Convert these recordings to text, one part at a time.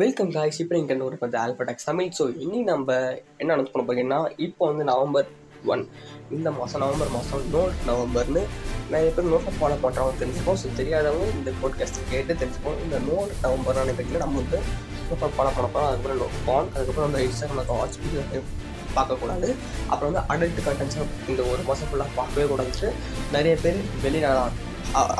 Welcome guys இப்போ நீங்கள் ஒரு கொஞ்சம் ஆல்படாக் தமிழ். ஸோ இனி நம்ம என்ன அனௌன்ஸ் பண்ண போகிறீங்கன்னா இப்போ வந்து நவம்பர் ஒன். இந்த மாதம் நவம்பர் மாதம் நோட் நவம்பர்னு நிறைய பேர் நோட்டை ஃபாலோ பண்ணுறவங்க தெரிஞ்சுப்போம். ஸோ தெரியாதவங்க இந்த போட்காஸ்ட் கேட்டு தெரிஞ்சுப்போம். இந்த நோட் நவம்பர்னு பேரில் நம்ம வந்து நோட்டை ஃபாலோ பண்ண போகிறோம் அதுக்கப்புறம் நோட் பான் அதுக்கப்புறம் வந்து இன்ஸ்டாகிராம் வாட்ச் பார்க்கக்கூடாது. அப்புறம் வந்து அடல்ட் கண்டென்ட்ஸை இந்த ஒரு மாதம் ஃபுல்லாக பார்க்கவே கூடாது நிறைய பேர் வெளியில்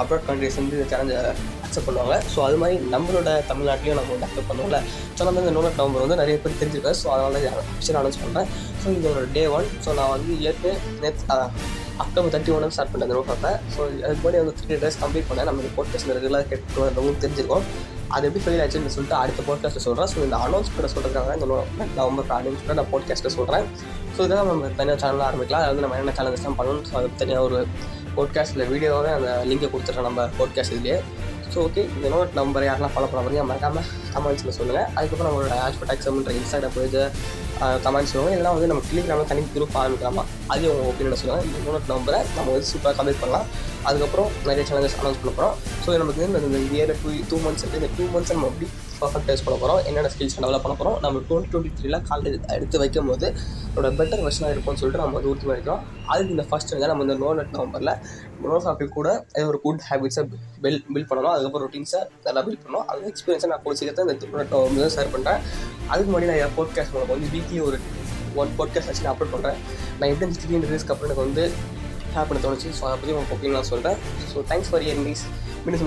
அப்ராட் கண்ட்ரிஸ் வந்து இந்த சேலஞ்சை அக்செப்ட் பண்ணுவாங்க. ஸோ அது மாதிரி நம்மளோட தமிழ்நாட்டிலையும் நம்ம வந்து அக்செப்ட் பண்ணுவோம்ல. ஸோ நம்ம இந்த நோட் நவம்பர் வந்து நிறைய பேர் தெரிஞ்சிருக்கேன் ஸோ அதனால அஃபிஷியல் அனௌன்ஸ் பண்ணுறேன் ஸோ இது ஒரு டே ஒன் ஸோ நான் வந்து ஏற்கனவே நேற்று அக்டோபர் தேர்ட்டி ஒன் ஸ்டார்ட் பண்ணேன் அந்த நோட் ஸோ அதுக்கு முன்னாடி வந்து த்ரீ டேஸ் கம்ப்ளீட் பண்ணேன். நம்ம போட்காஸ்ட் ரெகுலராக கேட்டு வரவங்க தெரிஞ்சிருக்கோம் அது எப்படி ஃபெயில் ஆச்சுன்னு சொல்லிட்டு அடுத்த போட்காஸ்ட்டில் சொல்கிறேன் ஸோ இந்த அனௌன்ஸ் கூட சொல்கிறதுக்காக இந்த நவம்பர் அப்படின்னு சொல்லிட்டு நான் போட்காஸ்ட்டில் சொல்கிறேன் ஸோ இதெல்லாம் நம்ம தனியாக சேனலாக ஆரம்பிக்கலாம். அது வந்து நம்ம என்ன சேனல்ஸ் பண்ணணும் ஸோ அது தனியாக ஒரு போட்காஸ்ட்டில் வீடியோவே அந்த லிங்கை கொடுத்துட்றேன் நம்ம போட்காஸ்ட் இதுலேயே. ஸோ ஓகே இந்த நோட் நம்பர் யாரெல்லாம் ஃபாலோ பண்ண போகிறீங்க மறக்காமல் கமெண்ட்ஸில் சொல்லுங்கள் அதுக்கப்புறம் நம்மளோட ஆஷ்பட் எக்ஸாம்ன்ற இன்ஸ்டாகிராம் போயிட்டு கமெண்ட்ஸ் சொல்லுவாங்க இல்லைனா வந்து நம்ம டெலிகிராமில் தனி குரூப் ஆரம்பிக்கலாமா? அது உங்கள் ஒப்பீனியன் சொல்லுங்கள் இந்த நோட் நம்பரை நம்ம வந்து சூப்பராக கம்ப்ளீட் பண்ணலாம். அதுக்கப்புறம் நிறைய சேனல்ஸ் அனௌன்ஸ் பண்ண போகிறோம் ஸோ நமக்கு இந்த இயர் டூ டூ மந்த்ஸ் இருக்குது இந்த டூ மந்த்ஸ் நம்ம எப்படி பர்ஃபெக்ட் டேஸ் பண்ண போகிறோம் என்னென்ன ஸ்கில்ஸ் டெவலப் பண்ண போகிறோம் நம்ம டுவெண்ட்டி டுவெண்ட்டி த்ரீலாம் காலேஜ் எடுத்து வைக்கும் போது நம்மளோட பெட்டர் வெர்ஷனாக இருக்கும்னு சொல்லிட்டு நம்ம வந்து உறுதி பண்ணிக்கிறோம் அதுக்கு இந்த ஃபஸ்ட் வந்து நம்ம இந்த நோ நெட் நவம்பரில் நோ டாபிக் கூட ஒரு குட் ஹேபிட்ஸை பில் பில்ட் பண்ணணும். அதுக்கப்புறம் ரொட்டீன்ஸை நல்லா பில்ட் பண்ணணும். அந்த எக்ஸ்பீரியன்ஸை நான் கூட சீக்கிரத்தை இந்த நோ நெட் நவம்பர் ஷேர் பண்ணுறேன் அதுக்கு முன்னாடி நான் என் போட்காஸ்ட் உங்களுக்கு வந்து வீக்லி ஒரு ஒன் பாட்காஸ்ட் வச்சு நான் அப்லோட் பண்ணுறேன் நான் எப்படி இந்த திடீர்னு ரிலீஸ்க்கு அப்புறம் எனக்கு வந்து ஹேப்பன் தோணுச்சு ஸோ அதை பற்றி உங்களுக்கு ஓகே நான் சொல்கிறேன் ஸோ தேங்க்ஸ் ஃபார் இயர் மீஸ் மீண்டும்